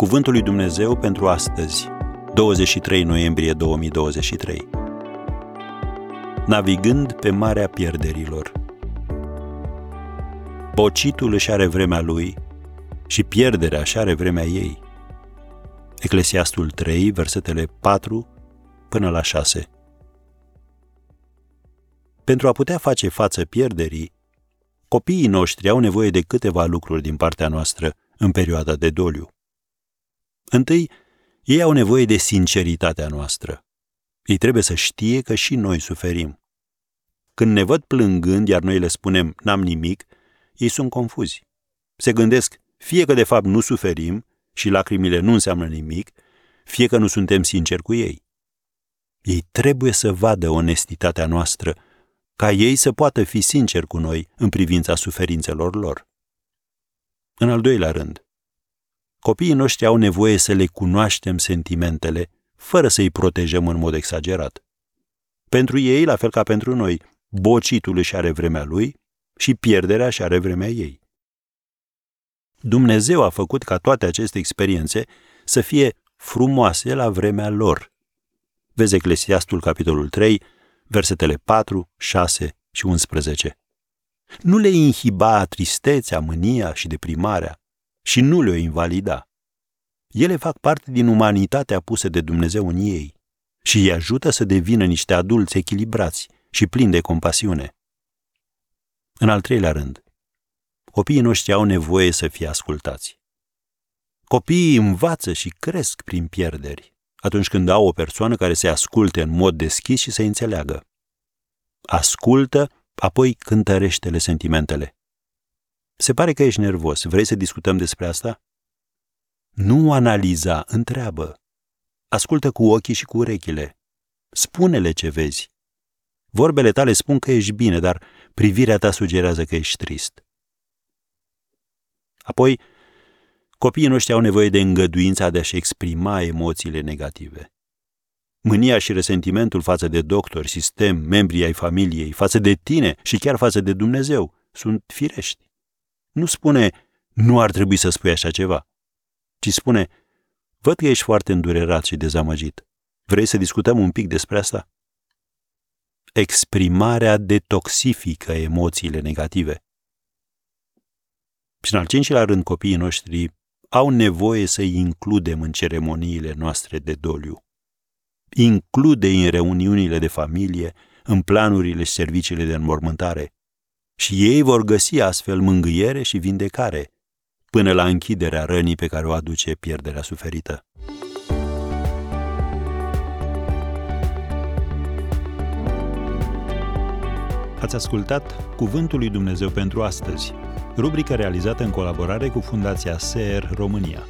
Cuvântul lui Dumnezeu pentru astăzi, 23 noiembrie 2023. Navigând pe Marea Pierderilor. Bocitul își are vremea lui și pierderea își are vremea ei. Eclesiastul 3, versetele 4 până la 6. Pentru a putea face față pierderii, copiii noștri au nevoie de câteva lucruri din partea noastră în perioada de doliu. Întâi, ei au nevoie de sinceritatea noastră. Ei trebuie să știe că și noi suferim. Când ne văd plângând, iar noi le spunem n-am nimic, ei sunt confuzi. Se gândesc fie că de fapt nu suferim și lacrimile nu înseamnă nimic, fie că nu suntem sinceri cu ei. Ei trebuie să vadă onestitatea noastră, ca ei să poată fi sinceri cu noi în privința suferințelor lor. În al doilea rând, Copiii noștri au nevoie să le cunoaștem sentimentele, fără să-i protejăm în mod exagerat. Pentru ei, la fel ca pentru noi, bocitul își are vremea lui și pierderea își are vremea ei. Dumnezeu a făcut ca toate aceste experiențe să fie frumoase la vremea lor. Vezi Eclesiastul, capitolul 3, versetele 4, 6 și 11. Nu le inhiba tristețea, mânia și deprimarea, și nu le-o invalida. Ele fac parte din umanitatea pusă de Dumnezeu în ei și îi ajută să devină niște adulți echilibrați și plini de compasiune. În al treilea rând, copiii noștri au nevoie să fie ascultați. Copiii învață și cresc prin pierderi, atunci când au o persoană care se asculte în mod deschis și să înțeleagă. Ascultă, apoi cântărește-le sentimentele. Se pare că ești nervos. Vrei să discutăm despre asta? Nu analiza, întreabă. Ascultă cu ochii și cu urechile. Spune-le ce vezi. Vorbele tale spun că ești bine, dar privirea ta sugerează că ești trist. Apoi, copiii noștri au nevoie de îngăduința de a-și exprima emoțiile negative. Mânia și resentimentul față de doctor, sistem, membrii ai familiei, față de tine și chiar față de Dumnezeu sunt firești. Nu spune, nu ar trebui să spui așa ceva, ci spune, văd că ești foarte îndurerat și dezamăgit. Vrei să discutăm un pic despre asta? Exprimarea detoxifică emoțiile negative. Și în al cincilea rând, copiii noștri au nevoie să-i includem în ceremoniile noastre de doliu. Include-i în reuniunile de familie, în planurile și serviciile de înmormântare și ei vor găsi astfel mângâiere și vindecare, până la închiderea rănii pe care o aduce pierderea suferită. Ați ascultat Cuvântul lui Dumnezeu pentru astăzi, rubrica realizată în colaborare cu Fundația SER România.